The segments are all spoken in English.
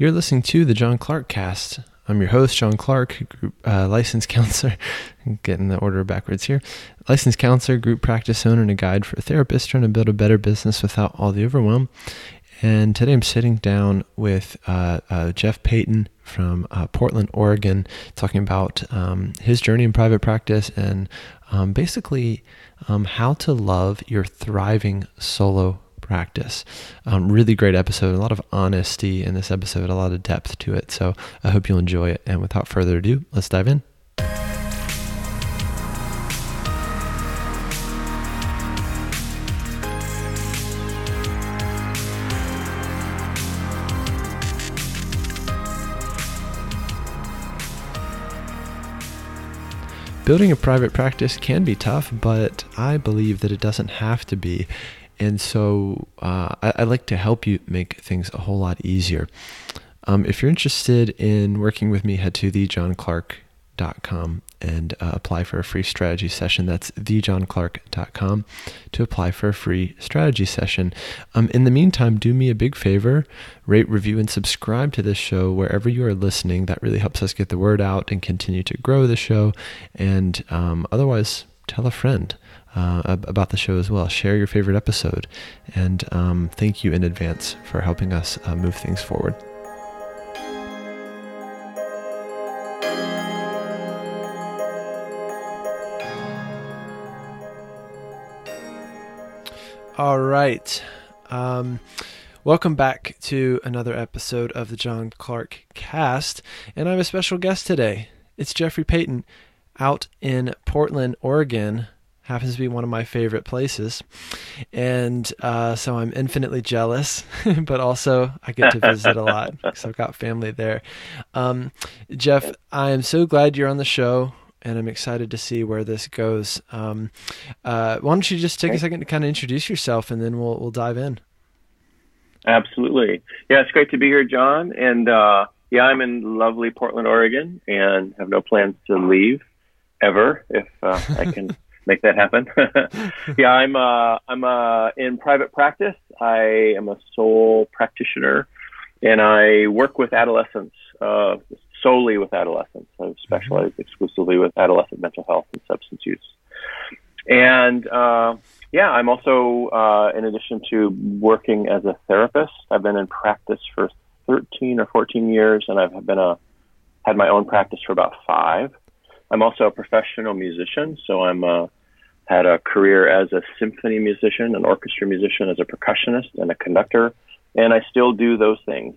You're listening to the John Clark Cast. I'm your host, John Clark, group, uh, licensed counselor. I'm getting the order backwards here. Licensed counselor, group practice owner, and a guide for therapists trying to build a better business without all the overwhelm. And today I'm sitting down with uh, uh, Jeff Payton from uh, Portland, Oregon, talking about um, his journey in private practice and um, basically um, how to love your thriving solo practice. Um, really great episode, a lot of honesty in this episode, a lot of depth to it. So I hope you'll enjoy it. And without further ado, let's dive in. Building a private practice can be tough, but I believe that it doesn't have to be. And so uh, I, I, like to help you make things a whole lot easier. Um, if you're interested in working with me, head to thejohnclark.com and uh, apply for a free strategy session. That's thejohnclark.com to apply for a free strategy session. Um, in the meantime, do me a big favor rate, review, and subscribe to this show wherever you are listening. That really helps us get the word out and continue to grow the show. And um, otherwise, tell a friend uh, about the show as well. Share your favorite episode. And um, thank you in advance for helping us uh, move things forward. All right. Um, welcome back to another episode of the John Clark Cast. And I have a special guest today. It's Jeffrey Payton out in Portland, Oregon happens to be one of my favorite places. And uh, so I'm infinitely jealous, but also I get to visit a lot because I've got family there. Um, Jeff, I am so glad you're on the show. And I'm excited to see where this goes. Um, uh, why don't you just take a second to kind of introduce yourself, and then we'll we'll dive in. Absolutely, yeah, it's great to be here, John. And uh, yeah, I'm in lovely Portland, Oregon, and have no plans to leave ever if uh, I can make that happen. yeah, I'm uh, I'm uh, in private practice. I am a sole practitioner, and I work with adolescents uh, solely with adolescents. I specialize mm-hmm. exclusively with adolescent mental health and substance use. And uh, yeah, I'm also, uh, in addition to working as a therapist, I've been in practice for 13 or 14 years, and I've been a had my own practice for about five. I'm also a professional musician, so I'm a had a career as a symphony musician, an orchestra musician, as a percussionist and a conductor, and I still do those things.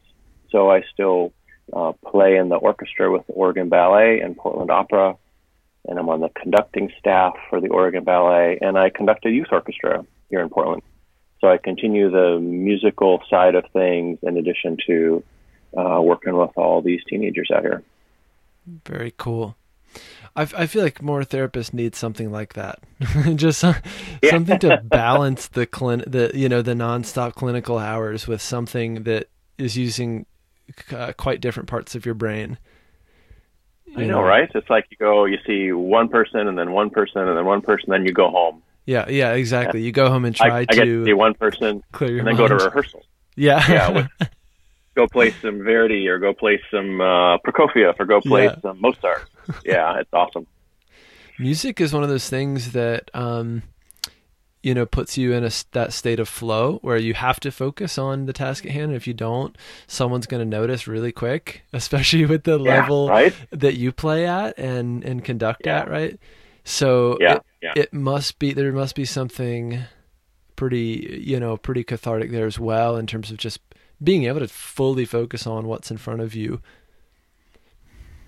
So I still uh, play in the orchestra with the Oregon Ballet and Portland Opera, and I'm on the conducting staff for the Oregon Ballet, and I conduct a youth orchestra here in Portland. So I continue the musical side of things in addition to uh, working with all these teenagers out here. Very cool. I, I feel like more therapists need something like that, just yeah. something to balance the clin the you know the nonstop clinical hours with something that is using uh, quite different parts of your brain. You I know, know, right? It's like you go, you see one person, and then one person, and then one person, then you go home. Yeah, yeah, exactly. Yeah. You go home and try I, I to get to see one person, clear your and then mind. go to rehearsal. Yeah, yeah. go play some Verdi or go play some uh, Prokofiev or go play yeah. some Mozart. Yeah, it's awesome. Music is one of those things that um, you know puts you in a that state of flow where you have to focus on the task at hand. And if you don't, someone's going to notice really quick, especially with the yeah, level right? that you play at and and conduct yeah. at, right? So yeah, it, yeah. it must be there must be something pretty you know pretty cathartic there as well in terms of just being able to fully focus on what's in front of you.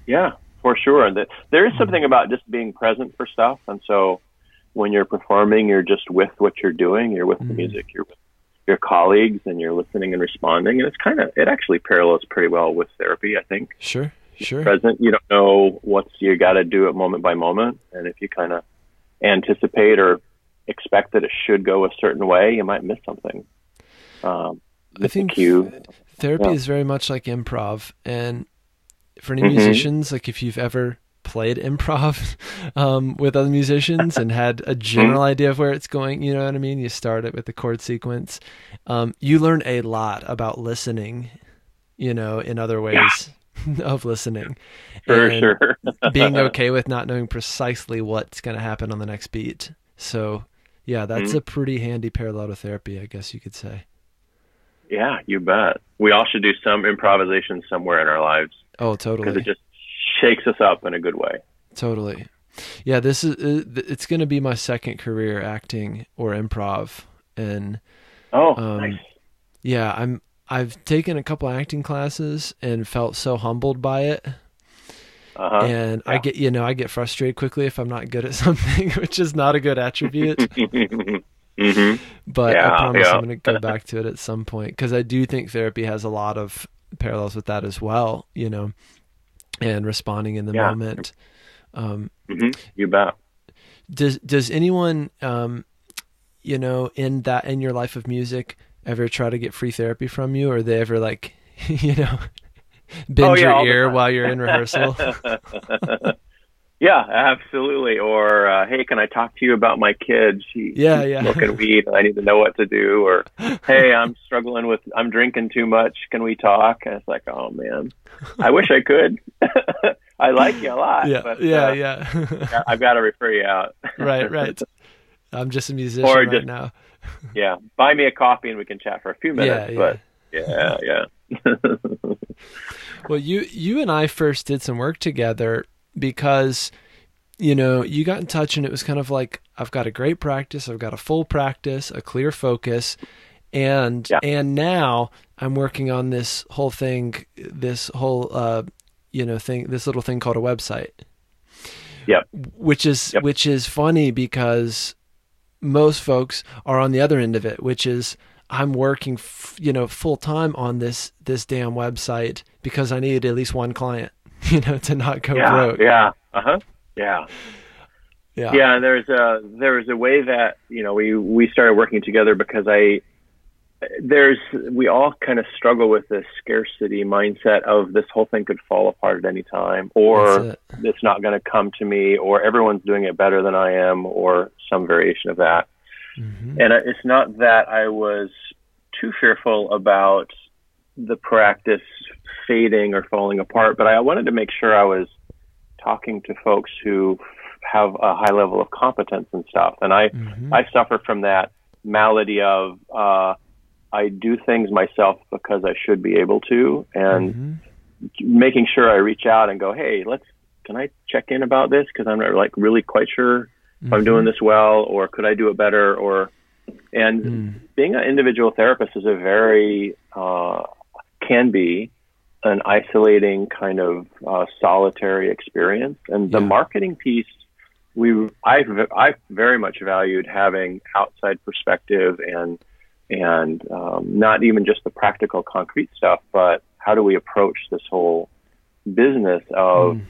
Yeah, for sure. That there is something about just being present for stuff, and so when you're performing, you're just with what you're doing. You're with mm. the music. You're with your colleagues, and you're listening and responding. And it's kind of it actually parallels pretty well with therapy. I think. Sure. Sure. Present. You don't know what you got to do it moment by moment, and if you kind of anticipate or expect that it should go a certain way, you might miss something. Um, I think therapy yeah. is very much like improv, and for any mm-hmm. musicians, like if you've ever played improv um, with other musicians and had a general mm-hmm. idea of where it's going, you know what I mean? You start it with the chord sequence. Um, you learn a lot about listening you know, in other ways yeah. of listening. For and sure. being okay with not knowing precisely what's going to happen on the next beat. So, yeah, that's mm-hmm. a pretty handy parallel to therapy, I guess you could say. Yeah, you bet. We all should do some improvisation somewhere in our lives. Oh, totally. Because it just shakes us up in a good way. Totally. Yeah, this is uh, it's going to be my second career acting or improv, and oh, um, nice. Yeah, I'm. I've taken a couple acting classes and felt so humbled by it. Uh-huh. And yeah. I get, you know, I get frustrated quickly if I'm not good at something, which is not a good attribute. mm-hmm. But yeah, I promise yeah. I'm going to go back to it at some point because I do think therapy has a lot of parallels with that as well, you know, and responding in the moment. Um, mm-hmm. You bet. Does Does anyone, um, you know, in that in your life of music, ever try to get free therapy from you, or they ever like, you know, bend oh, yeah, your ear while you're in rehearsal? yeah, absolutely. Or uh, hey, can I talk to you about my kid? She, yeah, yeah. smoking weed. I need to know what to do. Or hey, I'm struggling with. I'm drinking too much. Can we talk? And it's like, oh man, I wish I could. I like you a lot. Yeah, but, yeah, uh, yeah. I've got to refer you out. right, right. I'm just a musician or just, right now. yeah, buy me a coffee and we can chat for a few minutes. Yeah, but yeah, yeah. well, you you and I first did some work together because you know you got in touch and it was kind of like I've got a great practice, I've got a full practice, a clear focus, and yeah. and now I'm working on this whole thing, this whole uh, you know thing, this little thing called a website. Yep. Which is yep. which is funny because most folks are on the other end of it, which is I'm working, f- you know, full time on this this damn website because I need at least one client, you know, to not go yeah, broke. Yeah. Uh huh. Yeah. Yeah. Yeah. There's a there's a way that you know we we started working together because I there's we all kind of struggle with this scarcity mindset of this whole thing could fall apart at any time or it. it's not going to come to me or everyone's doing it better than I am or some variation of that. Mm-hmm. And it's not that I was too fearful about the practice fading or falling apart, but I wanted to make sure I was talking to folks who have a high level of competence and stuff. And I mm-hmm. I suffer from that malady of uh, I do things myself because I should be able to, and mm-hmm. making sure I reach out and go, hey, let's can I check in about this because I'm not like really quite sure if mm-hmm. I'm doing this well or could I do it better or and mm. being an individual therapist is a very uh, can be an isolating kind of uh, solitary experience and the yeah. marketing piece we I I very much valued having outside perspective and and um, not even just the practical, concrete stuff, but how do we approach this whole business of mm.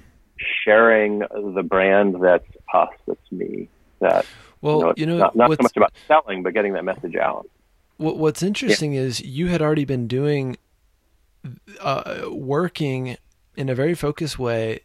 sharing the brand that's us, that's me, that well, you know, you know not, not so much about selling, but getting that message out. What's interesting yeah. is you had already been doing, uh, working in a very focused way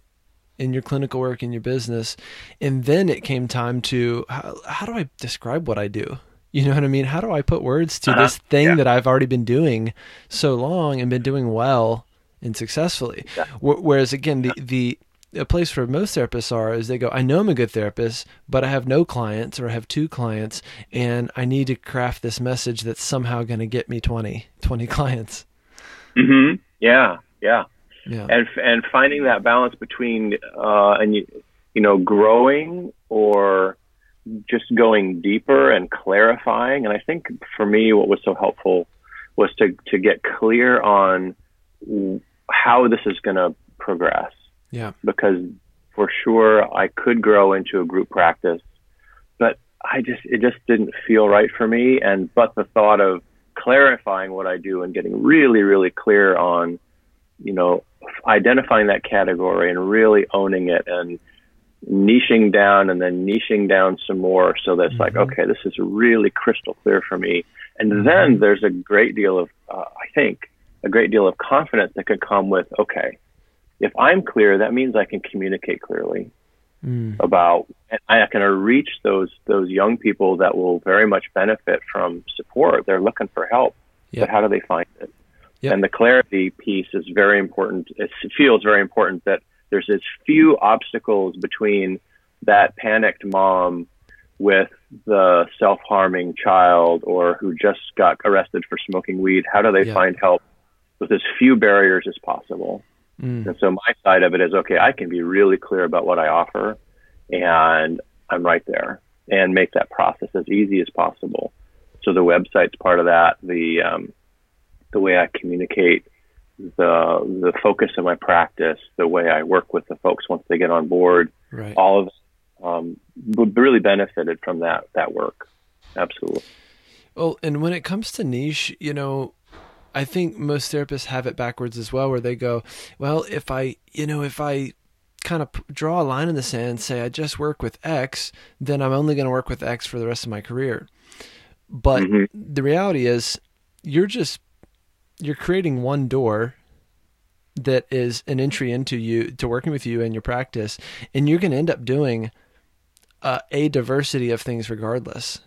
in your clinical work in your business, and then it came time to how, how do I describe what I do? You know what I mean? How do I put words to uh-huh. this thing yeah. that I've already been doing so long and been doing well and successfully? Yeah. Whereas again, the the a place where most therapists are is they go, I know I'm a good therapist, but I have no clients or I have two clients and I need to craft this message that's somehow going to get me 20, 20 clients. Hmm Yeah. Yeah. Yeah. And, and finding that balance between, uh, and you, you know, growing or just going deeper and clarifying. And I think for me, what was so helpful was to, to get clear on how this is going to progress. Yeah. Because for sure I could grow into a group practice, but I just, it just didn't feel right for me. And, but the thought of clarifying what I do and getting really, really clear on, you know, identifying that category and really owning it and, niching down and then niching down some more so that's mm-hmm. like okay this is really crystal clear for me and mm-hmm. then there's a great deal of uh, i think a great deal of confidence that could come with okay if i'm clear that means i can communicate clearly mm. about and i can reach those those young people that will very much benefit from support they're looking for help yep. but how do they find it Yep. And the clarity piece is very important. It feels very important that there's as few obstacles between that panicked mom with the self-harming child or who just got arrested for smoking weed. How do they yep. find help with as few barriers as possible? Mm. And so my side of it is okay. I can be really clear about what I offer, and I'm right there, and make that process as easy as possible. So the website's part of that. The um, the way I communicate, the the focus of my practice, the way I work with the folks once they get on board, right. all of um, would really benefited from that that work. Absolutely. Well, and when it comes to niche, you know, I think most therapists have it backwards as well, where they go, well, if I, you know, if I kind of draw a line in the sand, say I just work with X, then I'm only going to work with X for the rest of my career. But mm-hmm. the reality is, you're just you're creating one door that is an entry into you to working with you and your practice and you're going to end up doing uh, a diversity of things regardless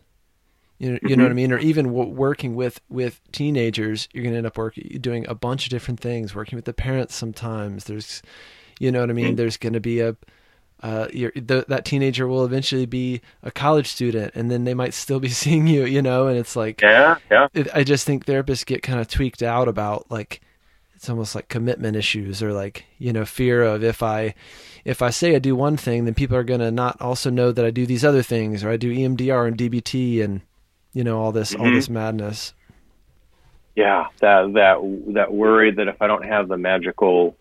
you know, you know what I mm-hmm. mean? Or even w- working with with teenagers, you're going to end up working doing a bunch of different things. Working with the parents sometimes. There's, you know what I mean? Mm-hmm. There's going to be a uh, the, that teenager will eventually be a college student, and then they might still be seeing you, you know. And it's like, yeah, yeah. It, I just think therapists get kind of tweaked out about like it's almost like commitment issues or like you know fear of if I if I say I do one thing, then people are gonna not also know that I do these other things, or I do EMDR and DBT, and you know all this mm-hmm. all this madness. Yeah, that that that worry that if I don't have the magical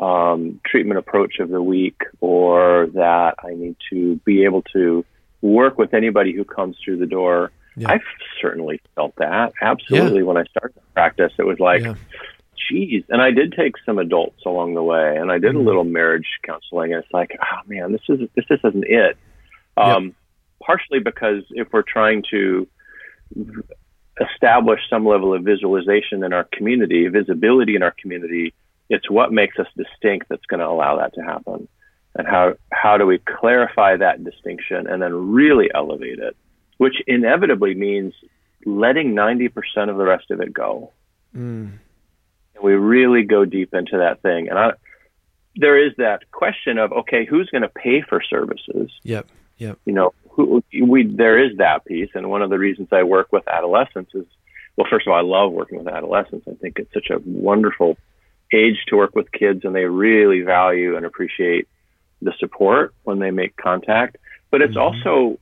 um, treatment approach of the week or that I need to be able to work with anybody who comes through the door. Yeah. I've certainly felt that. Absolutely. Yeah. When I started to practice, it was like, yeah. geez. And I did take some adults along the way and I did mm-hmm. a little marriage counseling. And it's like, oh man, this is, this just isn't it. Um, partially because if we're trying to establish some level of visualization in our community, visibility in our community, it's what makes us distinct that's going to allow that to happen. And how, how do we clarify that distinction and then really elevate it, which inevitably means letting 90% of the rest of it go. Mm. And we really go deep into that thing. And I, there is that question of, okay, who's going to pay for services? Yep. Yep. You know, who, we, there is that piece. And one of the reasons I work with adolescents is, well, first of all, I love working with adolescents. I think it's such a wonderful age to work with kids and they really value and appreciate the support when they make contact. But it's mm-hmm. also,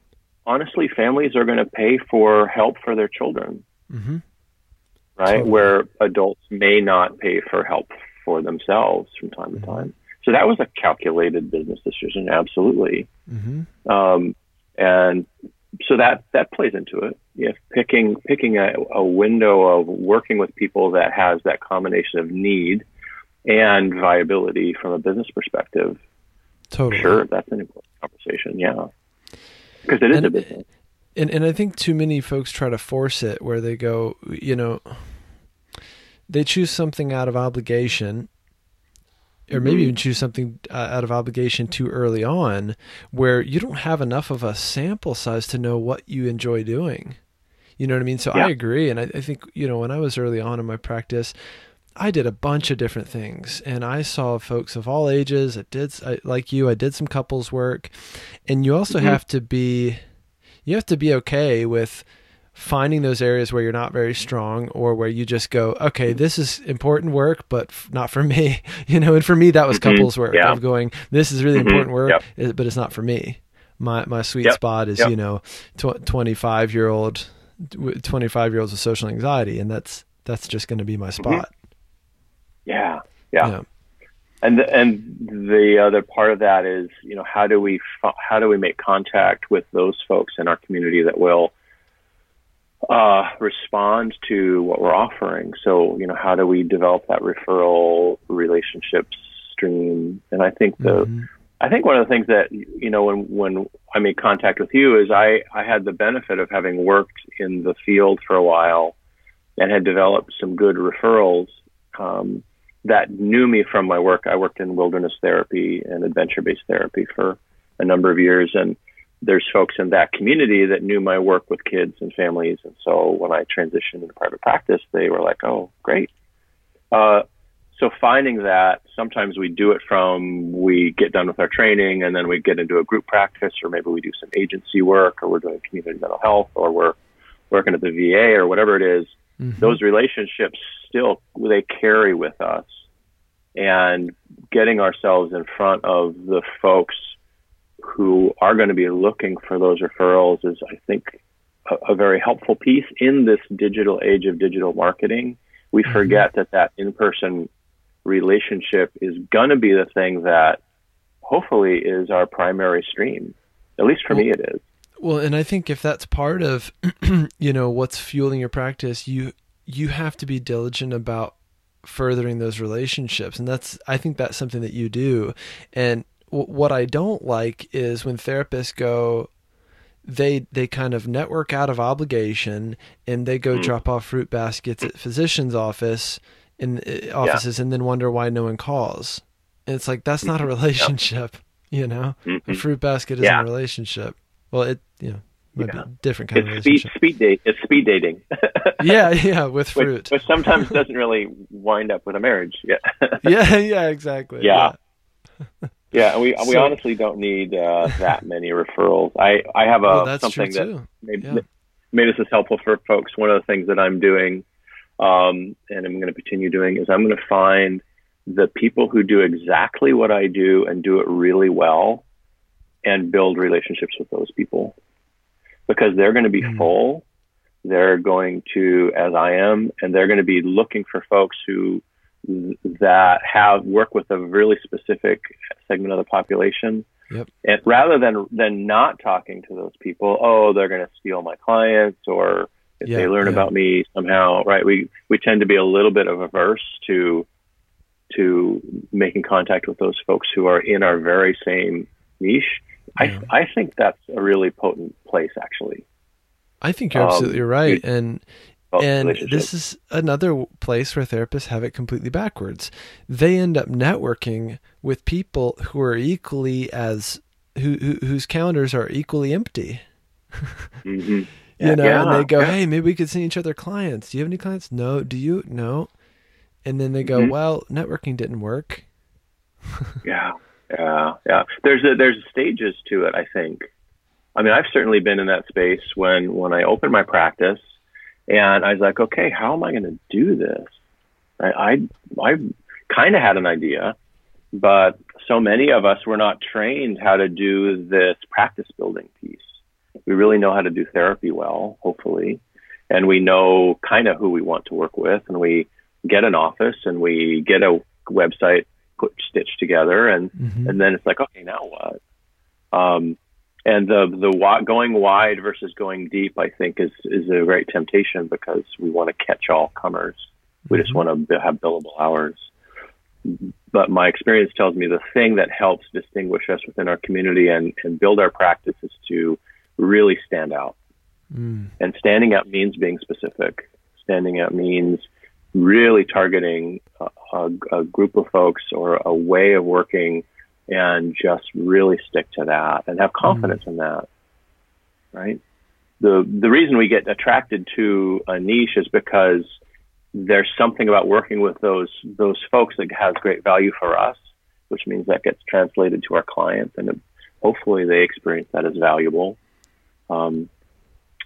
honestly, families are going to pay for help for their children, mm-hmm. right? Totally. Where adults may not pay for help for themselves from time mm-hmm. to time. So that was a calculated business decision, absolutely. Mm-hmm. Um, and so that that plays into it. If picking picking a, a window of working with people that has that combination of need and viability from a business perspective. Totally. Sure, that's an important conversation. Yeah, because it is and, a business. And and I think too many folks try to force it, where they go, you know, they choose something out of obligation, or maybe mm-hmm. even choose something uh, out of obligation too early on, where you don't have enough of a sample size to know what you enjoy doing. You know what I mean? So yeah. I agree, and I, I think you know when I was early on in my practice, I did a bunch of different things and I saw folks of all ages. I did I, like you, I did some couples work and you also mm-hmm. have to be you have to be okay with finding those areas where you're not very strong or where you just go, okay, this is important work, but f- not for me, you know, and for me, that was mm-hmm. couples work yeah. of going, this is really mm-hmm. important work, yep. but it's not for me. My, my sweet yep. spot is, yep. you know, 25 year old, 25 year olds with social anxiety. And that's, that's just going to be my mm-hmm. spot. Yeah, yeah. yeah. And the, and the other part of that is, you know, how do we how do we make contact with those folks in our community that will uh, respond to what we're offering? So, you know, how do we develop that referral relationship stream? And I think the mm-hmm. I think one of the things that you know when when I made contact with you is I I had the benefit of having worked in the field for a while and had developed some good referrals um, that knew me from my work. I worked in wilderness therapy and adventure based therapy for a number of years. And there's folks in that community that knew my work with kids and families. And so when I transitioned into private practice, they were like, oh, great. Uh, so finding that sometimes we do it from we get done with our training and then we get into a group practice or maybe we do some agency work or we're doing community mental health or we're working at the VA or whatever it is, mm-hmm. those relationships still they carry with us and getting ourselves in front of the folks who are going to be looking for those referrals is I think a, a very helpful piece in this digital age of digital marketing. We mm-hmm. forget that that in-person relationship is going to be the thing that hopefully is our primary stream. At least for well, me, it is. Well, and I think if that's part of, you know, what's fueling your practice, you you have to be diligent about furthering those relationships, and that's I think that's something that you do. And w- what I don't like is when therapists go, they they kind of network out of obligation and they go mm. drop off fruit baskets at physician's office in uh, offices yeah. and then wonder why no one calls. And it's like that's not a mm-hmm. relationship, you know. Mm-hmm. A fruit basket is yeah. a relationship. Well, it you know might yeah. be different kind it's of relationship. Speed, speed date. It's speed dating. yeah, yeah, with fruit, which, which, sometimes doesn't really wind up with a marriage. Yeah. yeah, yeah, exactly. Yeah. Yeah. We so, we honestly don't need uh, that many referrals. I I have a oh, something that maybe, yeah. maybe this is helpful for folks. One of the things that I'm doing um, and I'm going to continue doing is I'm going to find the people who do exactly what I do and do it really well and build relationships with those people because they're going to be mm. full. They're going to, as I am, and they're going to be looking for folks who that have work with a really specific segment of the population. Yep. And rather than than not talking to those people, oh, they're going to steal my clients or if yeah, they learn yeah. about me somehow, right? We we tend to be a little bit of averse to to making contact with those folks who are in our very same niche. Yeah. I I think that's a really potent place, actually. I think you're um, absolutely right, and and this is another place where therapists have it completely backwards. They end up networking with people who are equally as who, who whose calendars are equally empty. mm-hmm you know, yeah, and they go. "Hey, maybe we could send each other clients. Do you have any clients? No. Do you? No." And then they go, mm-hmm. "Well, networking didn't work." yeah, yeah, yeah. There's a, there's stages to it. I think. I mean, I've certainly been in that space when when I opened my practice, and I was like, "Okay, how am I going to do this?" I I, I kind of had an idea, but so many of us were not trained how to do this practice building piece we really know how to do therapy well, hopefully, and we know kind of who we want to work with, and we get an office and we get a website put stitched together, and mm-hmm. and then it's like, okay, now what? Um, and the the going wide versus going deep, I think, is is a great temptation because we want to catch all comers. We mm-hmm. just want to have billable hours. But my experience tells me the thing that helps distinguish us within our community and, and build our practice is to really stand out. Mm. And standing out means being specific. Standing out means really targeting a, a, a, group of folks or a way of working and just really stick to that and have confidence mm. in that. Right? The the reason we get attracted to a niche is because there's something about working with those those folks that has great value for us, which means that gets translated to our clients and hopefully they experience that as valuable um,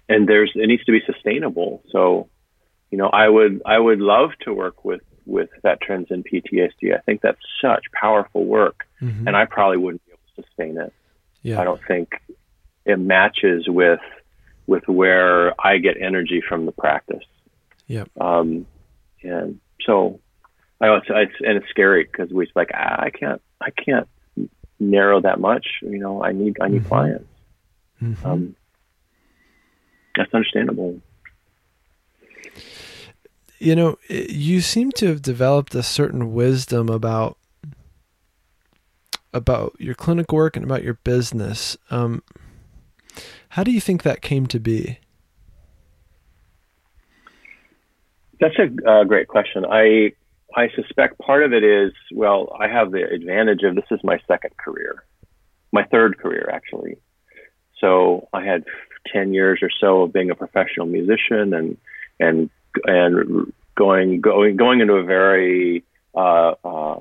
and there's it needs to be sustainable. So, you know, I would I would love to work with with veterans and PTSD. I think that's such powerful work, mm-hmm. and I probably wouldn't be able to sustain it. Yeah. I don't think it matches with with where I get energy from the practice. Yeah. Um, and so, I know it's, it's and it's scary because we're like ah, I can't I can't narrow that much. You know, I need I need mm-hmm. clients. Mm-hmm. Um, that's understandable. You know, you seem to have developed a certain wisdom about about your clinic work and about your business. Um, how do you think that came to be? That's a uh, great question. I I suspect part of it is well, I have the advantage of this is my second career, my third career actually. So I had 10 years or so of being a professional musician and, and, and going going going into a very uh, uh,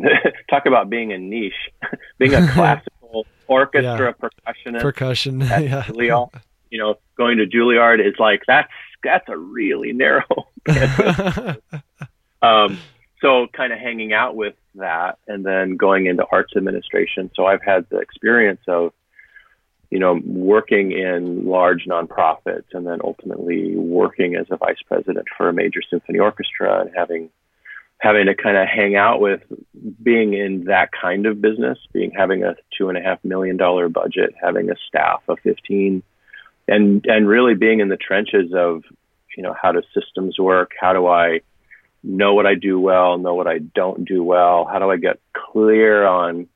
talk about being a niche, being a classical orchestra yeah. percussionist. Percussion, yeah. Juilliard, you know, going to Juilliard is like that's that's a really narrow. um, so kind of hanging out with that, and then going into arts administration. So I've had the experience of you know, working in large nonprofits and then ultimately working as a vice president for a major symphony orchestra and having having to kind of hang out with being in that kind of business, being having a two and a half million dollar budget, having a staff of 15 and, and really being in the trenches of, you know, how do systems work? How do I know what I do well, know what I don't do well? How do I get clear on,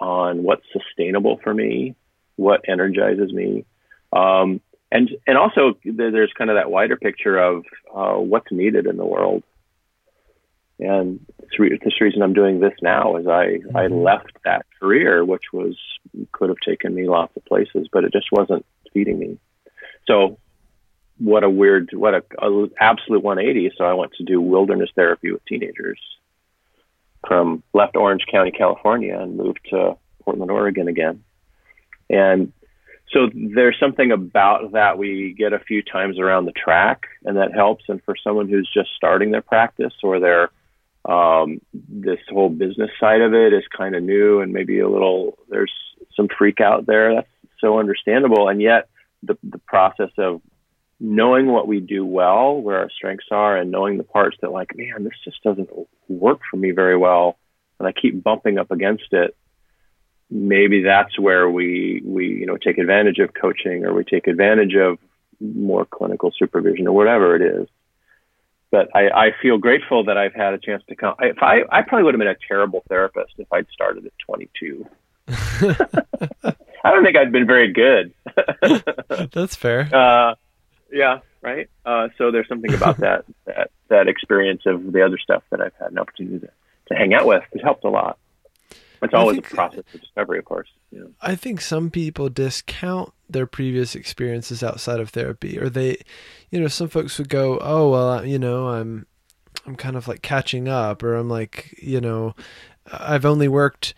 on what's sustainable for me? What energizes me? Um, and, and also there's kind of that wider picture of, uh, what's needed in the world and it's this reason I'm doing this now is I, mm-hmm. I left that career, which was could have taken me lots of places, but it just wasn't feeding me. So what a weird, what a, a absolute 180. So I went to do wilderness therapy with teenagers from left Orange County, California and moved to Portland, Oregon again. And so there's something about that we get a few times around the track and that helps. And for someone who's just starting their practice or they're um, this whole business side of it is kind of new and maybe a little there's some freak out there. That's so understandable. And yet the the process of knowing what we do well where our strengths are and knowing the parts that like man this just doesn't work for me very well and I keep bumping up against it maybe that's where we we you know take advantage of coaching or we take advantage of more clinical supervision or whatever it is but I, I feel grateful that I've had a chance to come. If I, I probably would have been a terrible therapist if I'd started at 22. I don't think I'd been very good. That's fair. Uh, yeah, right. Uh, so there's something about that that that experience of the other stuff that I've had an opportunity to, to hang out with. It helped a lot. It's always think, a process of discovery, of course. Yeah. I think some people discount their previous experiences outside of therapy, or they, you know, some folks would go, "Oh, well, you know, I'm, I'm kind of like catching up," or I'm like, you know, I've only worked,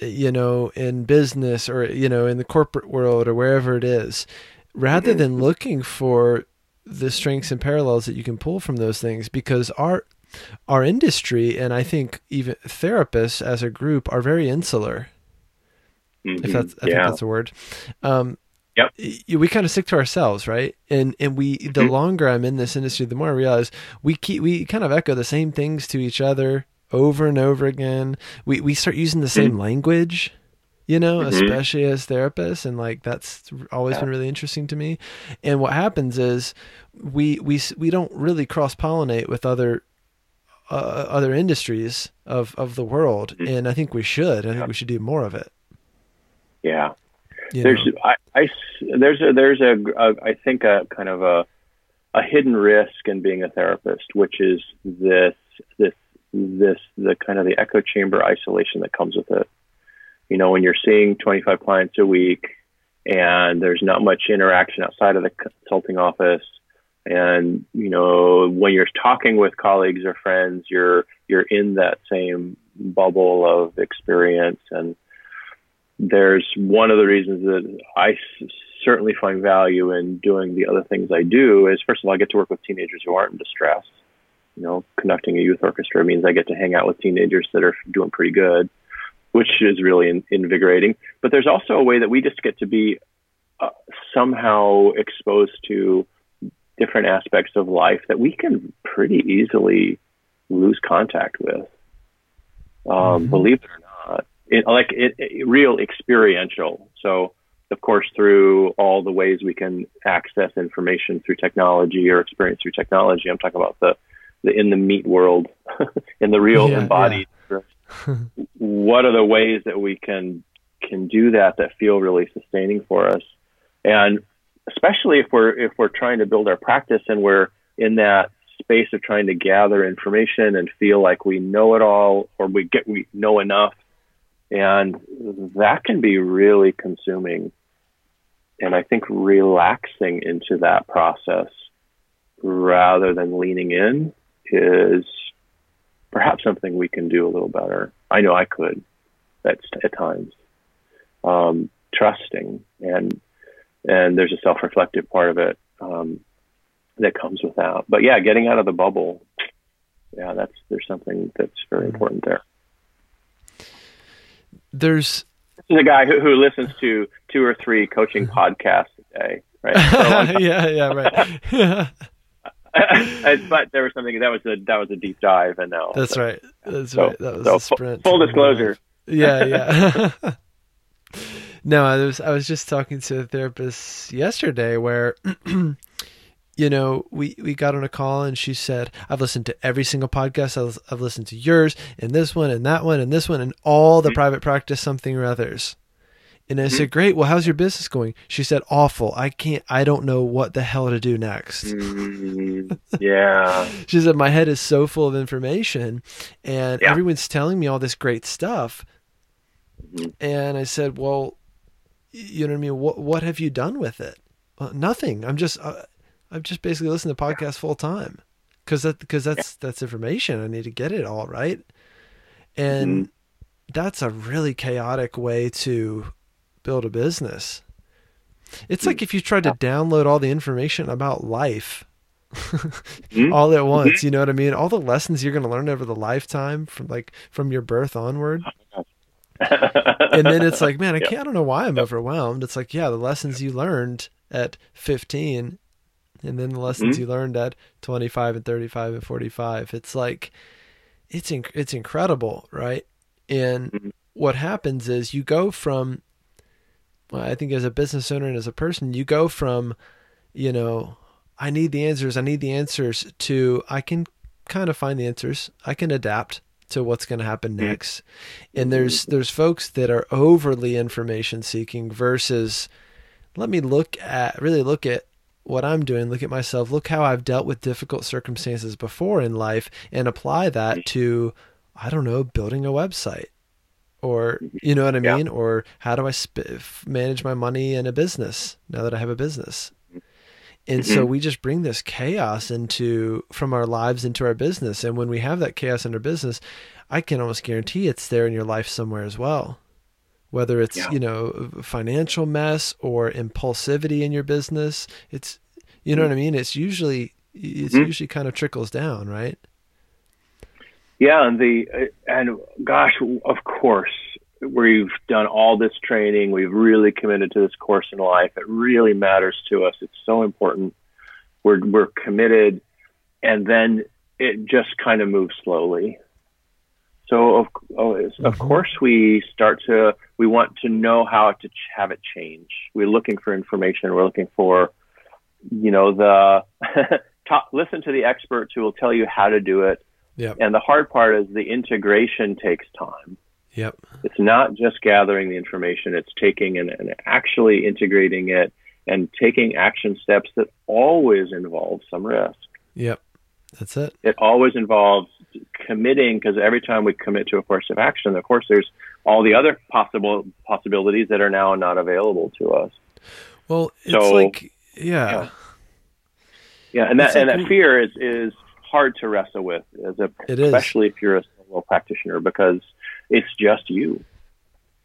you know, in business or you know, in the corporate world or wherever it is, rather mm-hmm. than looking for the strengths and parallels that you can pull from those things, because our our industry and I think even therapists as a group are very insular. Mm-hmm. If that's I yeah. think that's a word. Um, yep. We kind of stick to ourselves, right? And and we the mm-hmm. longer I'm in this industry, the more I realize we keep we kind of echo the same things to each other over and over again. We we start using the same mm-hmm. language you know, mm-hmm. especially as therapists, and like that's always yeah. been really interesting to me. And what happens is we we we don't really cross pollinate with other uh, other industries of of the world, mm-hmm. and I think we should. I think we should do more of it. Yeah, you there's I, I, there's a there's a, a I think a kind of a a hidden risk in being a therapist, which is this this this the kind of the echo chamber isolation that comes with it. You know, when you're seeing 25 clients a week and there's not much interaction outside of the consulting office and you know when you're talking with colleagues or friends you're you're in that same bubble of experience. And there's one of the reasons that I certainly find value in doing the other things I do is first of all I get to work with teenagers who aren't in distress you know conducting a youth orchestra means I get to hang out with teenagers that are doing pretty good which is really in, invigorating. But there's also a way that we just get to be uh, somehow exposed to different aspects of life that we can pretty easily lose contact with. Um, mm-hmm. Believe it or not, it, like it, it, real experiential. So, of course, through all the ways we can access information through technology or experience through technology, I'm talking about the, the in the meat world, in the real yeah, embodied. Yeah. what are the ways that we can can do that that feel really sustaining for us? And especially if we're if we're trying to build our practice and we're in that space of trying to gather information and feel like we know it all or we get we know enough and that can be really consuming and i think relaxing into that process rather than leaning in is perhaps something we can do a little better. I know I could at, at times. Um, trusting and and there's a self-reflective part of it um, that comes with that. But yeah, getting out of the bubble, yeah, that's there's something that's very mm-hmm. important there. There's this is a guy who, who listens to two or three coaching podcasts a day, right? yeah, yeah, right. but there was something that was a that was a deep dive, and now that's right. That's so, right. That was so a sprint. Full, full disclosure. Yeah, yeah. No, I was I was just talking to a therapist yesterday where you know, we, we got on a call and she said, I've listened to every single podcast. I've, I've listened to yours and this one and that one and this one and all the mm-hmm. private practice something or others. And I mm-hmm. said, great. Well, how's your business going? She said, awful. I can't, I don't know what the hell to do next. Mm-hmm. Yeah. she said, my head is so full of information and yeah. everyone's telling me all this great stuff. Mm-hmm. And I said, well, you know what I mean? What, what have you done with it? Well, nothing. I'm just, uh, I've just basically listened to podcasts full time because that because that's that's information. I need to get it all right, and mm-hmm. that's a really chaotic way to build a business. It's mm-hmm. like if you tried to download all the information about life mm-hmm. all at once. Mm-hmm. You know what I mean? All the lessons you're going to learn over the lifetime from like from your birth onward. and then it's like, man, I can't. I don't know why I'm overwhelmed. It's like, yeah, the lessons you learned at 15 and then the lessons mm-hmm. you learned at 25 and 35 and 45 it's like it's inc- it's incredible right and mm-hmm. what happens is you go from well, i think as a business owner and as a person you go from you know i need the answers i need the answers to i can kind of find the answers i can adapt to what's going to happen mm-hmm. next and there's there's folks that are overly information seeking versus let me look at really look at what I'm doing, look at myself, look how I've dealt with difficult circumstances before in life and apply that to, I don't know, building a website or, you know what I mean? Yeah. Or how do I sp- manage my money in a business now that I have a business? And mm-hmm. so we just bring this chaos into from our lives into our business. And when we have that chaos in our business, I can almost guarantee it's there in your life somewhere as well whether it's yeah. you know financial mess or impulsivity in your business it's you know mm-hmm. what i mean it's usually it's mm-hmm. usually kind of trickles down right yeah and the and gosh of course we've done all this training we've really committed to this course in life it really matters to us it's so important we're we're committed and then it just kind of moves slowly so of, oh, of mm-hmm. course we start to we want to know how to have it change. We're looking for information. We're looking for, you know, the talk, listen to the experts who will tell you how to do it. Yep. And the hard part is the integration takes time. Yep. It's not just gathering the information. It's taking and, and actually integrating it and taking action steps that always involve some risk. Yep. That's it. It always involves committing because every time we commit to a course of action, of course, there's all the other possible possibilities that are now not available to us. Well, it's so, like yeah. yeah, yeah, and that like, and that fear is is hard to wrestle with as a especially if you're a solo practitioner because it's just you.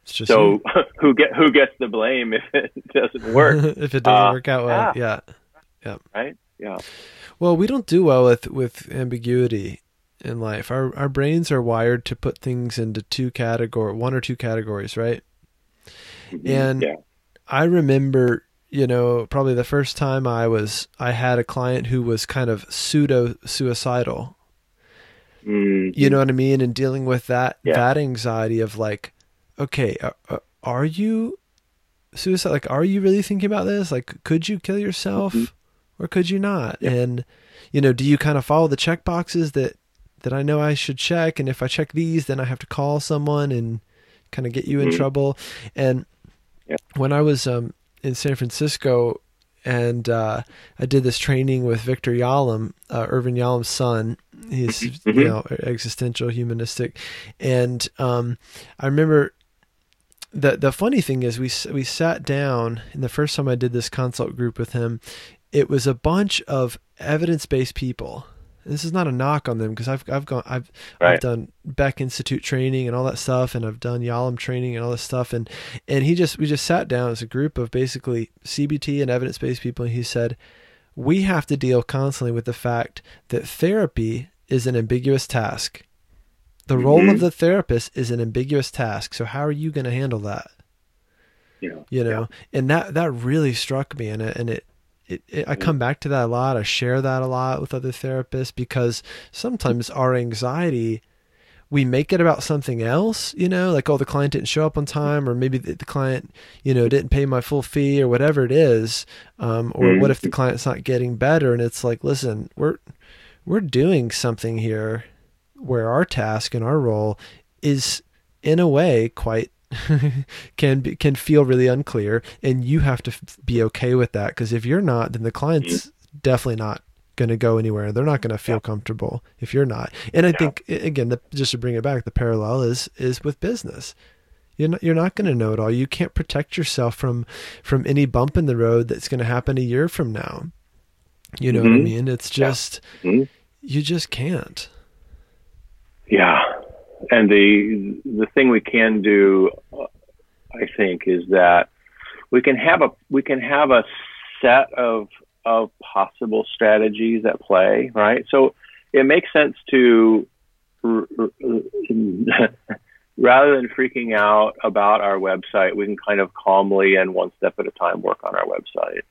It's just so who get who gets the blame if it doesn't work? if it doesn't uh, work out well, yeah. yeah, yeah, right, yeah. Well, we don't do well with with ambiguity in life. Our our brains are wired to put things into two category, one or two categories, right? Mm-hmm. And yeah. I remember, you know, probably the first time I was I had a client who was kind of pseudo suicidal. Mm-hmm. You know what I mean? And dealing with that yeah. that anxiety of like, okay, uh, are you suicide? Like, are you really thinking about this? Like, could you kill yourself? Mm-hmm or could you not? Yeah. And you know, do you kind of follow the check boxes that that I know I should check and if I check these then I have to call someone and kind of get you in mm-hmm. trouble. And yeah. when I was um, in San Francisco and uh, I did this training with Victor Yalom, uh, Irvin Yalom's son. He's mm-hmm. you know existential humanistic, and um, I remember the the funny thing is we we sat down and the first time I did this consult group with him, it was a bunch of evidence-based people this is not a knock on them because I've I've gone I've Right. I've done Beck Institute training and all that stuff, and I've done Yalom training and all this stuff, and and he just we just sat down as a group of basically CBT and evidence based people, and he said we have to deal constantly with the fact that therapy is an ambiguous task. The role Mhm. of the therapist is an ambiguous task. So how are you going to handle that? You know, you know and that that really struck me and it and it, it, it i come back to that a lot. I share that a lot with other therapists because sometimes our anxiety we make it about something else you know like oh the client didn't show up on time or maybe the, the client you know didn't pay my full fee or whatever it is um, or what if the client's not getting better? And it's like listen we're we're doing something here where our task and our role is in a way quite can be, can feel really unclear and you have to f- be okay with that because if you're not then the client's definitely not going to go anywhere. They're not going to feel comfortable if you're not. And i think again the, just to bring it back the parallel is is with business. You're not, you're not going to know it all. You can't protect yourself from from any bump in the road that's going to happen a year from now. You know what i Mhm. mean? It's just Mhm. you just can't. Yeah, and the the thing we can do, uh, I think, is that we can have a we can have a set of of possible strategies at play, right? So it makes sense to rather than freaking out about our website, we can kind of calmly and one step at a time work on our website.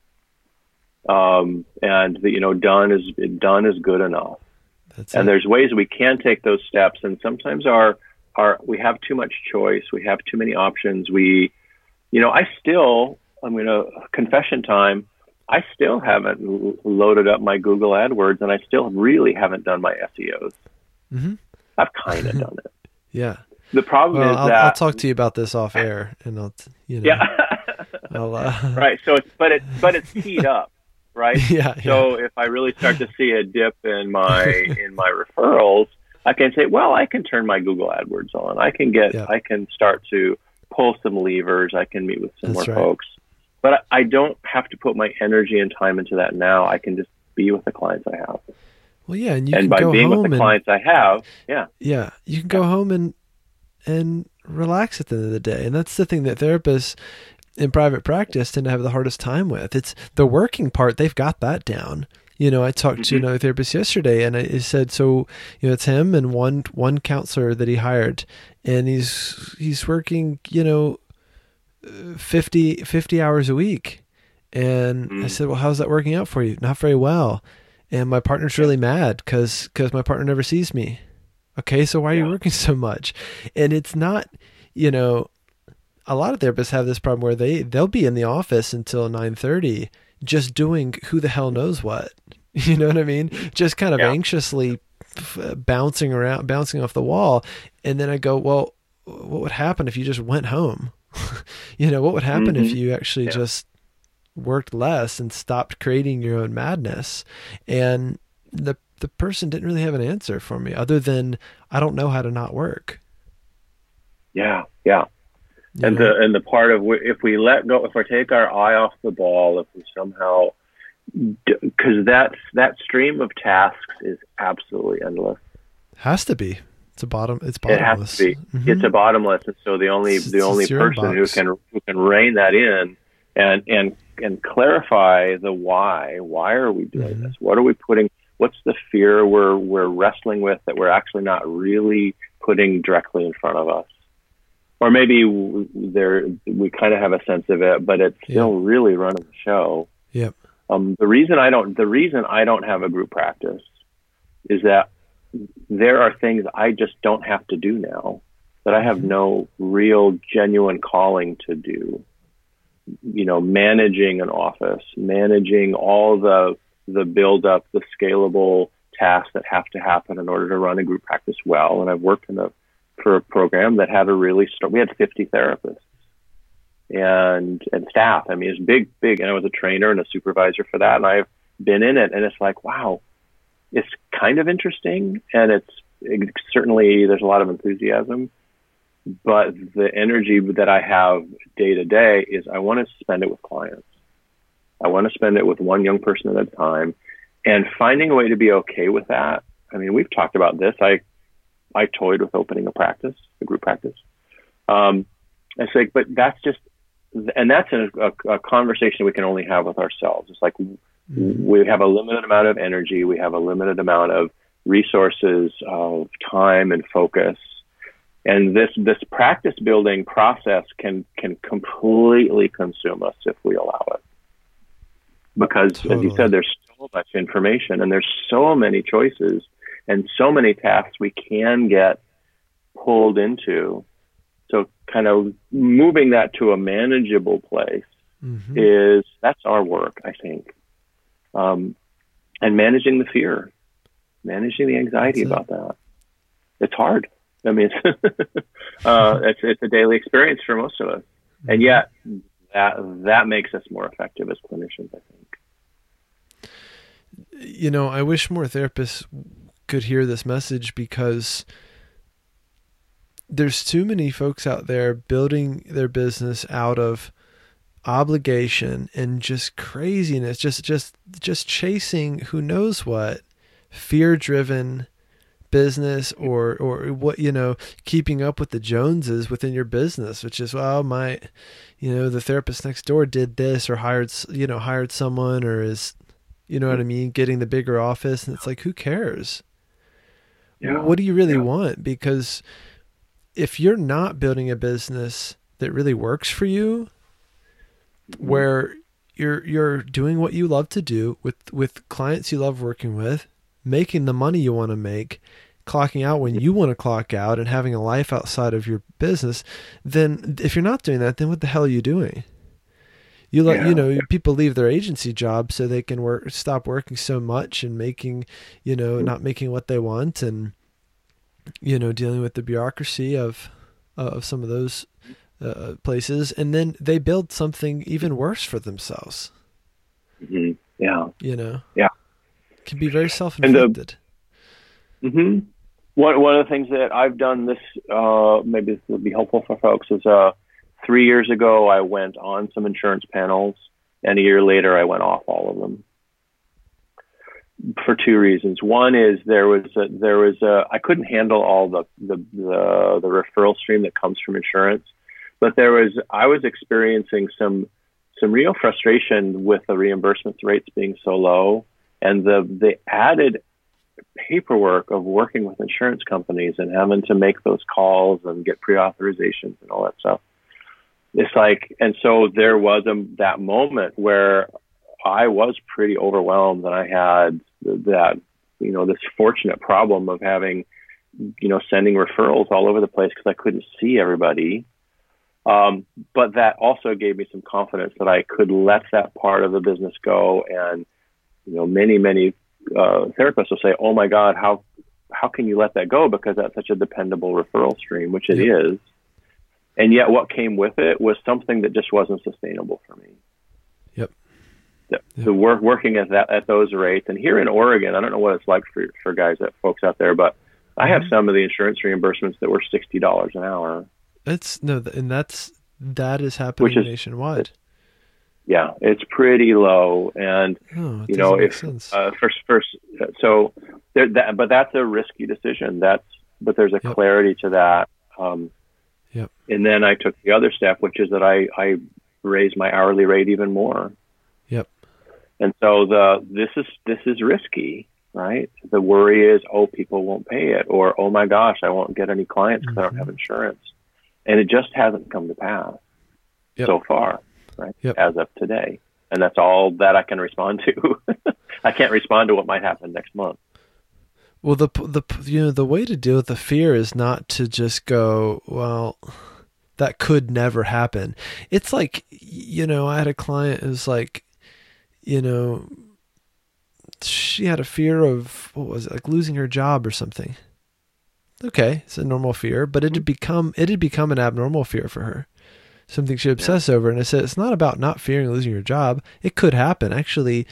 Um, and the, you know, done is done is good enough that's and it. there's ways we can take those steps and sometimes our our we have too much choice we have too many options we you know i still i'm going to confession time i still haven't l- loaded up my google adwords and i still really haven't done my seos Mm-hmm. i've kind of done it. Yeah. The problem well is I'll, that I'll talk to you about this off air and i'll you know. Yeah. Uh, right so it's but it's but it's teed up right yeah, yeah. So if I really start to see a dip in my in my referrals, I can say, well, I can turn my Google AdWords on. I can get, Yeah. I can start to pull some levers. I can meet with some That's more right. folks, but I, don't have to put my energy and time into that now. I can just be with the clients I have, well yeah and you and can by go being home with the and clients I have, yeah, yeah you can go home and and relax at the end of the day and that's the thing that therapists in private practice tend to have the hardest time with. It's the working part they've got that down. You know i talked to Mhm. another therapist yesterday and i said so you know it's him and one one counselor that he hired and he's he's working you know uh, 50 50 hours a week. And i Mm. said well how's that working out for you? Not very well. And my partner's really mad because because my partner never sees me. Okay so why are you working so much? And it's not you know a lot of therapists have this problem where they they'll be in the office until 9:30 just doing who the hell knows what you know what i mean just kind of Yeah. anxiously f- bouncing around bouncing off the wall and then i go well what would happen if you just went home you know what would happen if Mhm. you actually Yeah. just worked less and stopped creating your own madness and the the person didn't really have an answer for me other than i don't know how to not work yeah, yeah. You and the and the part of if we let go, if we take our eye off the ball, if we somehow, because that's that stream of tasks is absolutely endless. has to be it's a bottom it's bottomless. It has to be. Mhm. It's a bottomless, and so the only It's- the it's only person who can who can rein that in and and and clarify the why. Why are we doing Mhm. this? What are we putting? What's the fear we're we're wrestling with that we're actually not really putting directly in front of us? Or maybe there we kind of have a sense of it, but it's still really running the show. Yep. Um, the reason I don't the reason I don't have a group practice is that there are things I just don't have to do now that I have no real genuine calling to do. You know, managing an office, managing all the the build up, the scalable tasks that have to happen in order to run a group practice well. And I've worked in a for a program that had a really we had 50 therapists and and staff. I mean, it's big, big. And I was a trainer and a supervisor for that, and I've been in it, and it's like, wow, it's kind of interesting, and it's it, certainly there's a lot of enthusiasm, but the energy that I have day to day is I want to spend it with clients. I want to spend it with one young person at a time, and finding a way to be okay with that. I mean, we've talked about this. I I toyed with opening a practice, a group practice. Um, it's like, but that's just, and that's a, a, a conversation we can only have with ourselves. It's like mm-hmm. we have a limited amount of energy, we have a limited amount of resources, of time and focus, and this this practice building process can can completely consume us if we allow it. Because, totally. as you said, there's so much information and there's so many choices and so many tasks we can get pulled into. So kind of moving that to a manageable place mm-hmm. is that's our work, I think. Um, and managing the fear, managing the anxiety about that. It's hard. I mean, it's, uh, it's, it's a daily experience for most of us, and mm-hmm. yet that that makes us more effective as clinicians. I think. You know, I wish more therapists could hear this message because there's too many folks out there building their business out of obligation and just craziness just just just chasing who knows what fear driven business or or what you know keeping up with the joneses within your business which is well my you know the therapist next door did this or hired you know hired someone or is you know what i mean getting the bigger office. And it's like who cares yeah. What do you really yeah. want? Because if you're not building a business that really works for you, where you're you're doing what you love to do with with clients you love working with, making the money you want to make, clocking out when you want to clock out and having a life outside of your business, then if you're not doing that, then what the hell are you doing? You let yeah. you know people leave their agency job so they can work stop working so much and making you know mm-hmm. not making what they want and you know dealing with the bureaucracy of uh, of some of those uh, places and then they build something even worse for themselves. Mm-hmm. Yeah. You know. Yeah. can be very self-inflicted. hmm One one of the things that I've done this uh, maybe this would be helpful for folks is uh three years ago, I went on some insurance panels, and a year later, I went off all of them for two reasons. One is there was a, there was a, I couldn't handle all the, the the the referral stream that comes from insurance, but there was I was experiencing some some real frustration with the reimbursement rates being so low and the the added paperwork of working with insurance companies and having to make those calls and get pre-authorizations and all that stuff it's like, and so there was a, that moment where I was pretty overwhelmed and I had that, you know, this fortunate problem of having, you know, sending referrals all over the place because I couldn't see everybody. Um, but that also gave me some confidence that I could let that part of the business go. And, you know, many, many uh, therapists will say, oh my God, how, how can you let that go? Because that's such a dependable referral stream, which it is and yet what came with it was something that just wasn't sustainable for me. Yep. yep. So work, working at that at those rates, and here in Oregon, I don't know what it's like for for guys that folks out there, but I have mm-hmm. some of the insurance reimbursements that were sixty dollars an hour. That's no, and that's that is happening is, nationwide. yeah, it's pretty low, and oh, you know if uh, first first so there, that, but that's a risky decision. That's but there's a yep. clarity to that. Um, Yep. And then I took the other step, which is that I, I raised my hourly rate even more. Yep. And so the this is this is risky, right? The worry is, oh, people won't pay it, or oh my gosh, I won't get any clients because mm-hmm. I don't have mm-hmm. insurance, and it just hasn't come to pass yep. so far, right? Yep. As of today, and that's all that I can respond to. I can't respond to what might happen next month. Well, the the you know the way to deal with the fear is not to just go, well, that could never happen. It's like you know, I had a client who's like, you know, she had a fear of what was it, like losing her job or something. Okay, it's a normal fear, but it had mm-hmm. become it had become an abnormal fear for her. Something she obsessed yeah. over. And I said, it's not about not fearing losing your job. It could happen. Actually,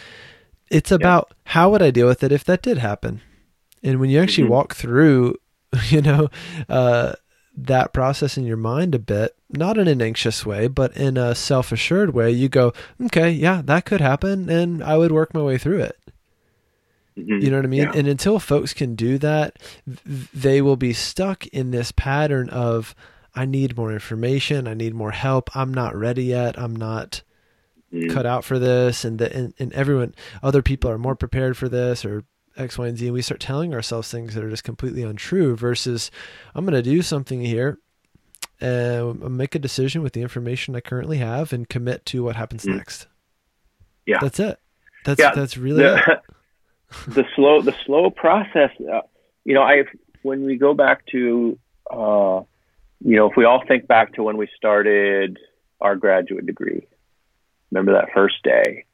it's about yeah. how would I deal with it if that did happen? And when you actually mm-hmm. walk through, you know, uh, that process in your mind a bit, not in an anxious way, but in a self assured way, you go, okay, yeah, that could happen. And I would work my way through it. Mm-hmm. You know what I mean? Yeah. And until folks can do that, they will be stuck in this pattern of I need more information, I need more help, I'm not ready yet, I'm not mm. cut out for this and the, and, and everyone other people are more prepared for this or X, Y, and Z, and we start telling ourselves things that are just completely untrue versus I'm going to do something here and make a decision with the information I currently have and commit to what happens mm. next. Yeah. That's it. That's, yeah. that's really the, it. the slow, the slow process, uh, you know, I, when we go back to, uh, you know, if we all think back to when we started our graduate degree, remember that first day,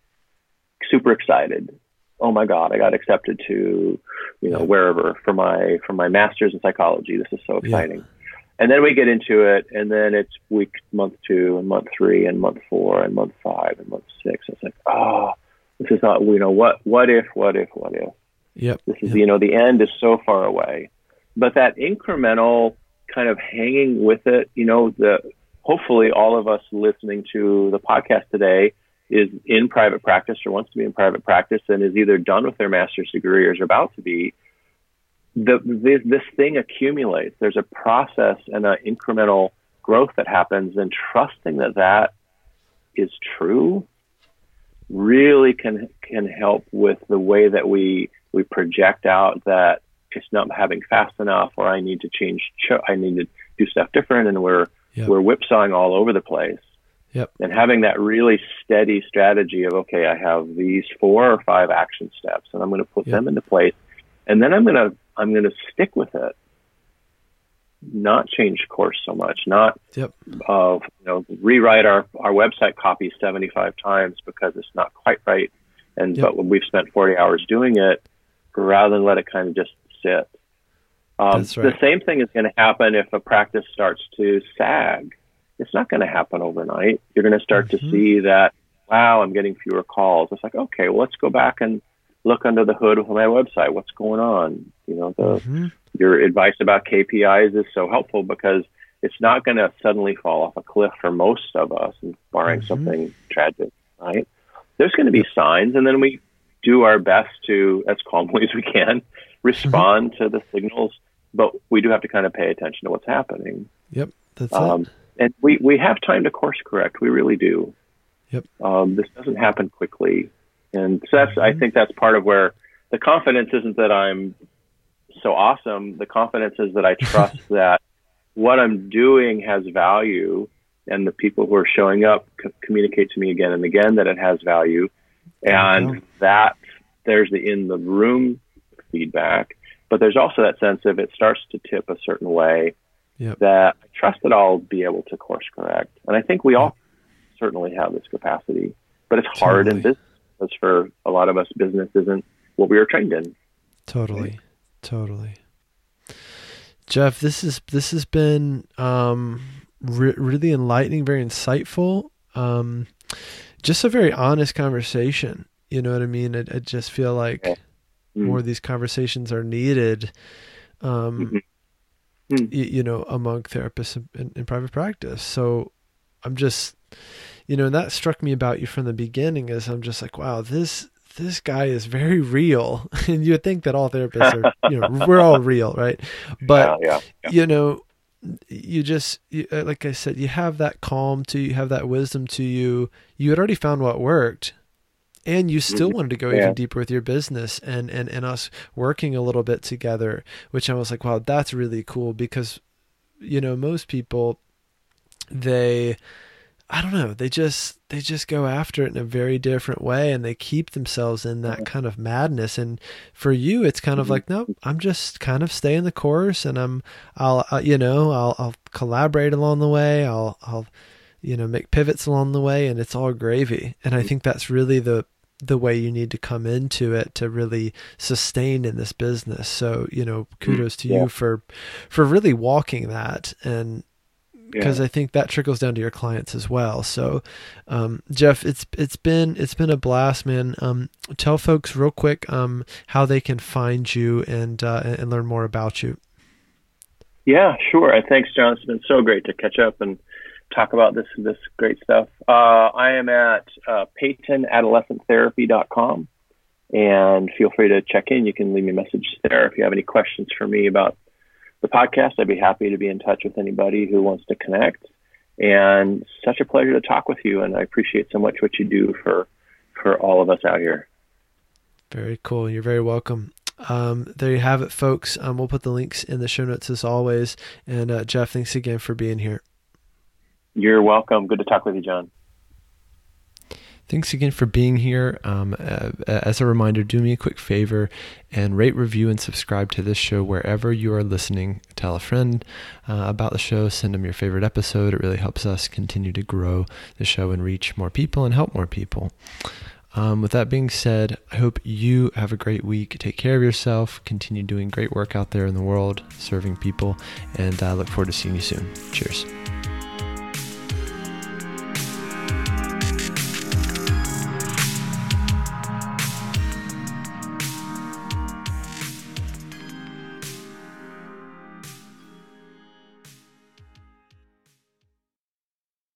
super excited, oh my god, I got accepted to, you know, wherever for my for my master's in psychology. This is so exciting. Yeah. And then we get into it, and then it's week month two and month three and month four and month five and month six. It's like, oh, this is not, you know, what what if, what if, what if? Yep. This is, yep. you know, the end is so far away. But that incremental kind of hanging with it, you know, the hopefully all of us listening to the podcast today is in private practice or wants to be in private practice and is either done with their master's degree or is about to be, the, this, this thing accumulates. There's a process and an incremental growth that happens, and trusting that that is true really can can help with the way that we we project out that it's not having fast enough, or I need to change, I need to do stuff different, and we're yep. we're whipsawing all over the place. Yep. And having that really steady strategy of, okay, I have these four or five action steps and I'm going to put yep. them into place. And then I'm going to, I'm going to stick with it. Not change course so much, not yep. uh, you know rewrite our, our website copy 75 times because it's not quite right, and yep. but when we've spent 40 hours doing it, rather than let it kind of just sit. Um, right. The same thing is going to happen if a practice starts to sag it's not going to happen overnight. You're going to start mm-hmm. to see that, wow, I'm getting fewer calls. It's like, okay, well, let's go back and look under the hood of my website. What's going on? You know, the, mm-hmm. your advice about KPIs is so helpful because it's not going to suddenly fall off a cliff for most of us, barring mm-hmm. something tragic, right? There's going to be signs, and then we do our best to, as calmly as we can, respond mm-hmm. to the signals. But we do have to kind of pay attention to what's happening. Yep, that's um, it and we, we have time to course correct. We really do. Yep. Um, this doesn't happen quickly, and so that's mm-hmm. I think that's part of where the confidence isn't that I'm so awesome. The confidence is that I trust that what I'm doing has value, and the people who are showing up c- communicate to me again and again that it has value, and that there's the in the room feedback. But there's also that sense of it starts to tip a certain way yep. that I trust that I'll be able to course correct. And I think we all certainly have this capacity, but it's hard totally. in business because for a lot of us, business isn't what we were trained in. Totally, right? totally. Jeff, this is this has been um, re- really enlightening, very insightful. Um, just a very honest conversation. You know what I mean? I, I just feel like mm-hmm. more of these conversations are needed. Um, mm-hmm mm. you, you, know, among therapists in, in, private practice. So I'm just, you know, and that struck me about you from the beginning is I'm just like, wow, this this guy is very real. and you would think that all therapists are, you know, we're all real, right? But yeah, yeah, yeah. you know, you just you, uh, like I said, you have that calm to you, have that wisdom to you. You had already found what worked and you still mm-hmm. wanted to go yeah. even deeper with your business and, and, and us working a little bit together, which I was like, wow, that's really cool because, you know, most people, they, I don't know, they just, they just go after it in a very different way and they keep themselves in that kind of madness. And for you, it's kind of mm-hmm. like, no, I'm just kind of staying the course and I'm, I'll, uh, you know, I'll, I'll collaborate along the way. I'll, I'll, you know, make pivots along the way and it's all gravy. And I mm-hmm. think that's really the the way you need to come into it to really sustain in this business. So, you know, kudos to yeah. you for for really walking that and because yeah. I think that trickles down to your clients as well. So, um, Jeff, it's it's been it's been a blast, man. Um, tell folks real quick um, how they can find you and uh, and learn more about you. Yeah, sure. Thanks, John. It's been so great to catch up and talk about this this great stuff. Uh, I am at uh, PeytonAdolescentTherapy.com, and feel free to check in. You can leave me a message there if you have any questions for me about the podcast. I'd be happy to be in touch with anybody who wants to connect. And such a pleasure to talk with you. And I appreciate so much what you do for for all of us out here. Very cool. You're very welcome. Um, there you have it, folks. Um, we'll put the links in the show notes as always. And uh, Jeff, thanks again for being here. You're welcome. Good to talk with you, John. Thanks again for being here. Um, uh, as a reminder, do me a quick favor and rate, review, and subscribe to this show wherever you are listening. Tell a friend uh, about the show, send them your favorite episode. It really helps us continue to grow the show and reach more people and help more people. Um, with that being said, I hope you have a great week. Take care of yourself. Continue doing great work out there in the world, serving people, and I uh, look forward to seeing you soon. Cheers.